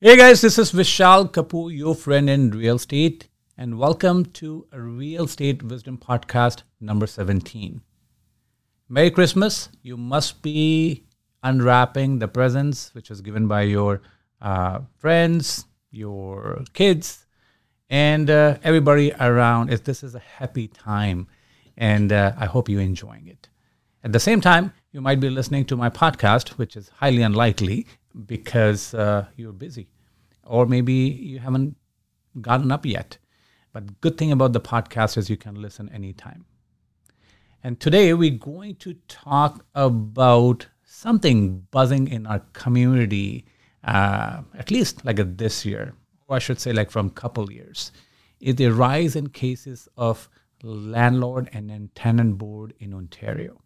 Hey guys, this is Vishal Kapoor, your friend in real estate, and welcome to a Real Estate Wisdom Podcast number 17. Merry Christmas. You must be unwrapping the presents which was given by your uh, friends, your kids, and uh, everybody around. If this is a happy time, and uh, I hope you're enjoying it. At the same time, you might be listening to my podcast, which is highly unlikely because uh, you're busy, or maybe you haven't gotten up yet. But good thing about the podcast is you can listen anytime. And today we're going to talk about something buzzing in our community, uh, at least like this year, or I should say like from couple years, is the rise in cases of landlord and tenant board in Ontario.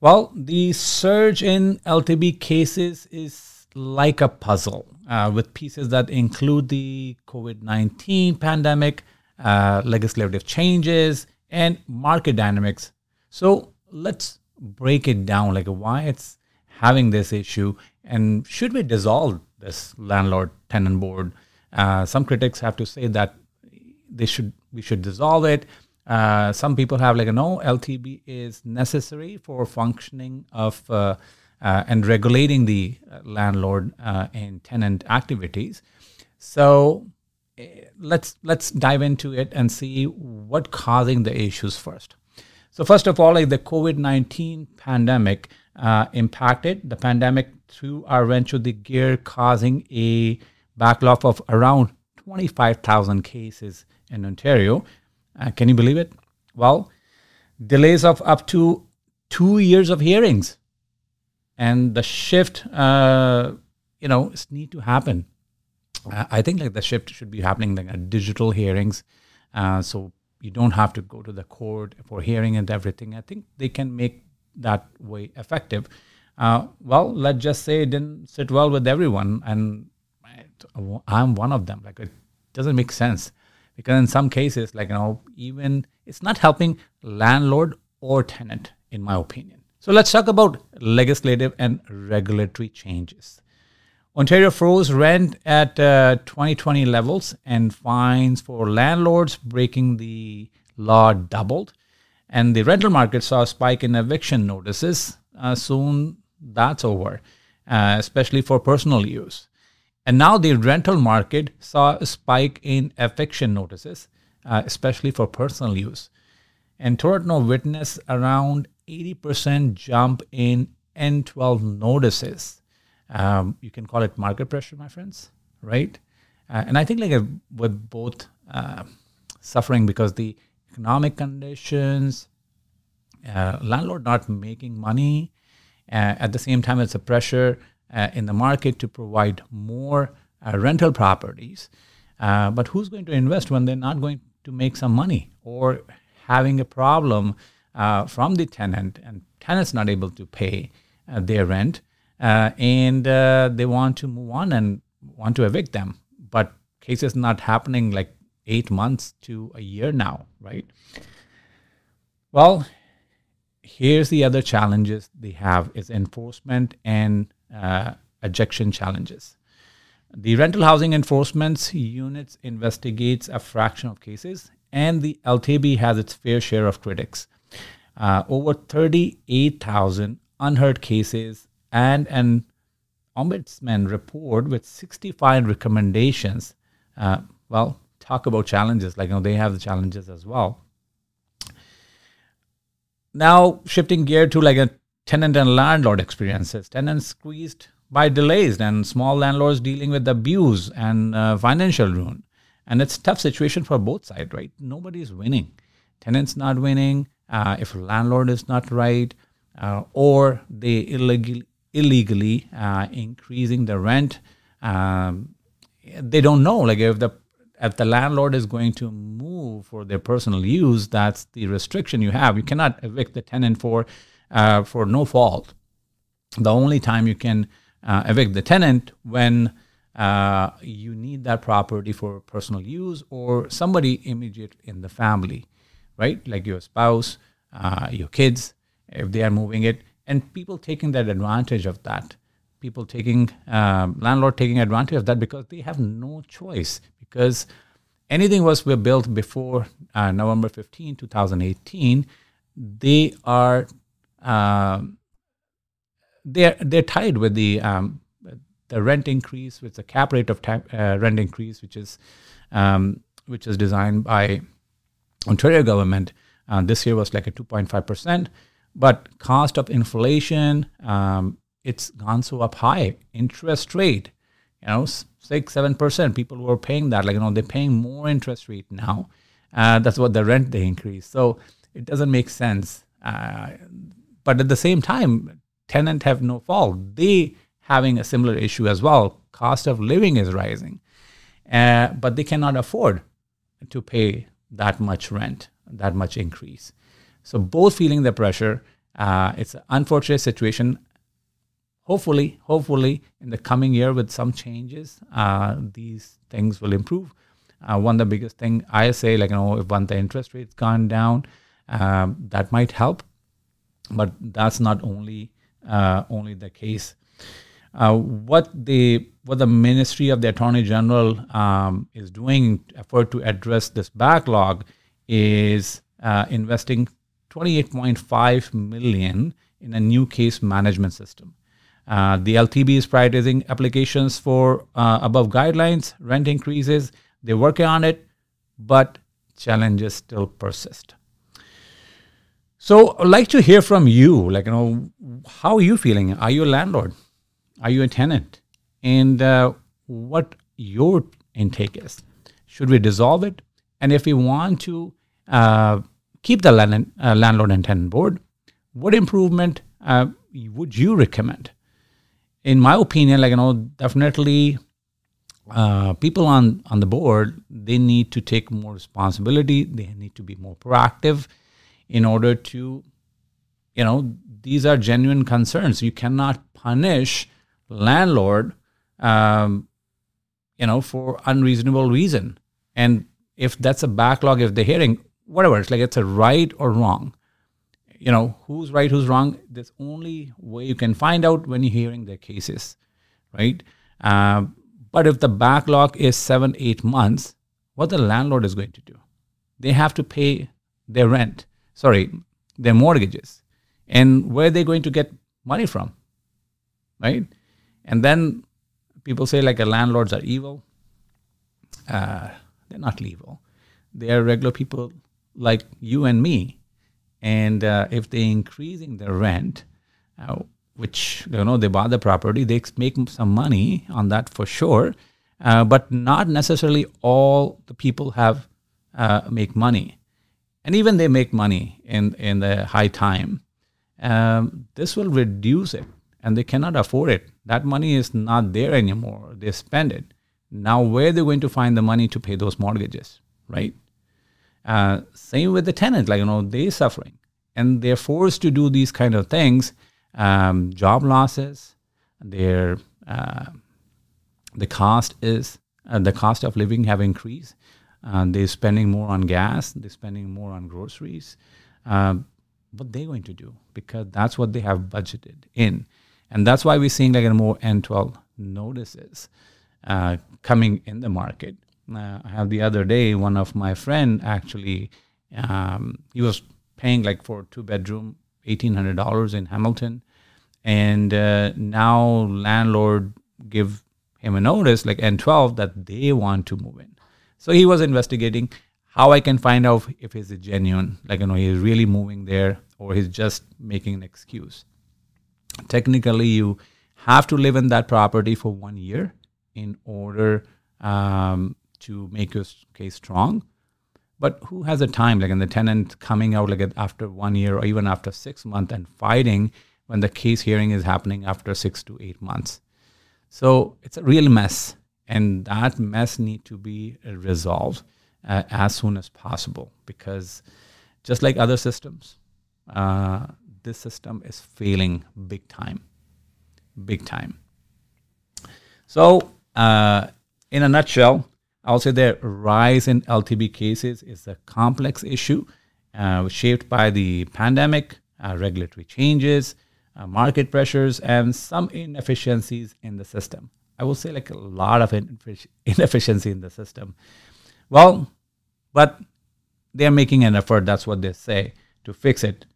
Well, the surge in LTB cases is like a puzzle uh, with pieces that include the COVID 19 pandemic, uh, legislative changes, and market dynamics. So let's break it down like why it's having this issue and should we dissolve this landlord tenant board? Uh, some critics have to say that they should we should dissolve it. Uh, some people have like no LTB is necessary for functioning of uh, and regulating the uh, landlord uh, and tenant activities. So eh, let's let's dive into it and see what causing the issues first. So first of all, like the COVID nineteen pandemic uh, impacted the pandemic through our to the gear, causing a backlog of around twenty five thousand cases in Ontario uh, can you believe it? Well, delays of up to two years of hearings, and the shift, uh, you know, need to happen. Uh, I think like the shift should be happening like at digital hearings, uh, so you don't have to go to the court for hearing and everything. I think they can make that way effective. Uh, well, let's just say it didn't sit well with everyone, and I'm one of them. Like it doesn't make sense because in some cases like you know even it's not helping landlord or tenant in my opinion so let's talk about legislative and regulatory changes. Ontario froze rent at uh, 2020 levels and fines for landlords breaking the law doubled. And the rental market saw a spike in eviction notices. Uh, soon that's over uh, especially for personal use. And now the rental market saw a spike in eviction notices, uh, especially for personal use. And Toronto witnessed around 80% jump in N12 notices. Um, you can call it market pressure, my friends, right? Uh, and I think like uh, we're both uh, suffering because the economic conditions, uh, landlord not making money, uh, at the same time, it's a pressure uh, in the market to provide more rental properties. But who's going to invest when they're not going to make some money or having a problem uh, from the tenant and tenant's not able to pay uh, their rent and they want to move on and want to evict them. But cases not happening like eight months to a year now, right? Well, here's the other challenges they have is enforcement and uh, ejection challenges. The rental housing enforcement units investigates a fraction of cases, and the LTB has its fair share of critics. Uh, over 38,000 unheard cases and an ombudsman report with 65 recommendations. Uh, well, talk about challenges. Like, you know, they have the challenges as well. Now, shifting gear to like a tenant and landlord experiences. Tenants squeezed by delays and small landlords dealing with abuse and uh, financial ruin. And it's a tough situation for both sides, right? Nobody's winning. Tenants not winning, uh, if landlord is not right, uh, or they illegally, illegally uh, increasing the rent. Um, they don't know, like if the if the landlord is going to move for their personal use, that's the restriction you have. You cannot evict the tenant for uh, for no fault. The only time you can uh, evict the tenant when uh, you need that property for personal use or somebody immediate in the family, right? Like your spouse, uh, your kids, if they are moving it, and people taking that advantage of that. people taking um, landlord taking advantage of that because they have no choice because anything was built before uh, November 15, 2018, they are um, they're they're tied with the um, the rent increase, with the cap rate of ta- uh, rent increase, which is um, which is designed by Ontario government. Uh, this year was like a 2.5 percent, but cost of inflation, um, it's gone so up high. Interest rate, you know, six seven percent. People who are paying that, like you know, they're paying more interest rate now. Uh, that's what the rent they increase. So it doesn't make sense. Uh, but at the same time, tenant have no fault. They having a similar issue as well. Cost of living is rising, uh, but they cannot afford to pay that much rent, that much increase. So both feeling the pressure. Uh, it's an unfortunate situation. Hopefully, hopefully, in the coming year with some changes, uh, these things will improve. Uh, one of the biggest thing I say, like you know, if one the interest rates gone down, um, that might help, but that's not only uh, only the case. Uh, what the what the Ministry of the Attorney General um, is doing effort to address this backlog is uh, investing 28.5 million in a new case management system. Uh, the LTB is prioritizing applications for uh, above guidelines, rent increases. They're working on it, but challenges still persist. So, I'd like to hear from you. Like, you know, how are you feeling? Are you a landlord? Are you a tenant? And uh, what your intake is? Should we dissolve it? And if we want to uh, keep the land, uh, landlord and tenant board, what improvement uh, would you recommend? In my opinion, like you know, definitely uh, people on on the board they need to take more responsibility. They need to be more proactive in order to, you know, these are genuine concerns. You cannot punish landlord, um, you know, for unreasonable reason. And if that's a backlog, if they're hearing whatever, it's like it's a right or wrong. You know, who's right, who's wrong. There's only way you can find out when you're hearing their cases, right? Um, but if the backlog is seven, eight months, what the landlord is going to do? They have to pay their rent sorry, their mortgages. And where are they going to get money from? Right? And then people say like landlords are evil. Uh, they're not evil. They are regular people like you and me. And uh, if they're increasing their rent, uh, which you know they bought the property, they make some money on that for sure. Uh, but not necessarily all the people have uh, make money and even they make money in in the high time. Um, this will reduce it, and they cannot afford it. That money is not there anymore. They spend it. Now, where are they going to find the money to pay those mortgages, right? Uh, same with the tenant, like you know, they're suffering, and they're forced to do these kind of things. Um, job losses, their uh, the cost is uh, the cost of living have increased uh, they're spending more on gas. They're spending more on groceries. Um, what they're going to do because that's what they have budgeted in, and that's why we're seeing like a more N12 notices uh, coming in the market. Uh, I have the other day one of my friend actually um, he was paying like for two bedroom eighteen hundred dollars in Hamilton, and uh, now landlord give him a notice like N12 that they want to move in. So he was investigating how I can find out if he's genuine, like you know, he's really moving there or he's just making an excuse. Technically, you have to live in that property for one year in order um, to make your case strong. But who has the time, like, in the tenant coming out like after one year or even after six months and fighting when the case hearing is happening after six to eight months? So it's a real mess and that mess need to be resolved uh, as soon as possible because just like other systems uh, this system is failing big time big time so uh, in a nutshell i'll say the rise in ltb cases is a complex issue uh, shaped by the pandemic uh, regulatory changes uh, market pressures, and some inefficiencies in the system. I will say like a lot of inefficiency in the system. Well, but they're making an effort. That's what they say to fix it.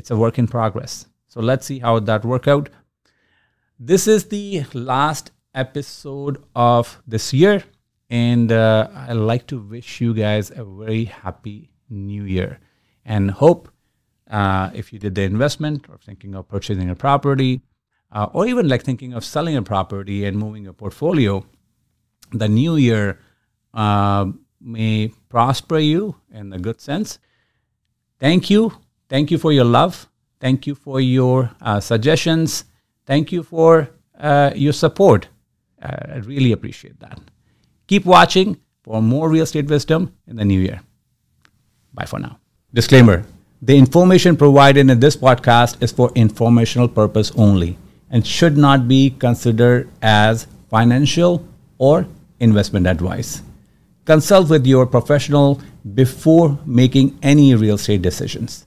It's a work in progress. So let's see how that work out. This is the last episode of this year, and uh, I'd like to wish you guys a very happy new year and hope uh, if you did the investment or thinking of purchasing a property uh, or even like thinking of selling a property and moving a portfolio, the new year uh, may prosper you in a good sense. Thank you. Thank you for your love. Thank you for your uh, suggestions. Thank you for uh, your support. Uh, I really appreciate that. Keep watching for more real estate wisdom in the new year. Bye for now. Disclaimer The information provided in this podcast is for informational purpose only and should not be considered as financial or investment advice. Consult with your professional before making any real estate decisions.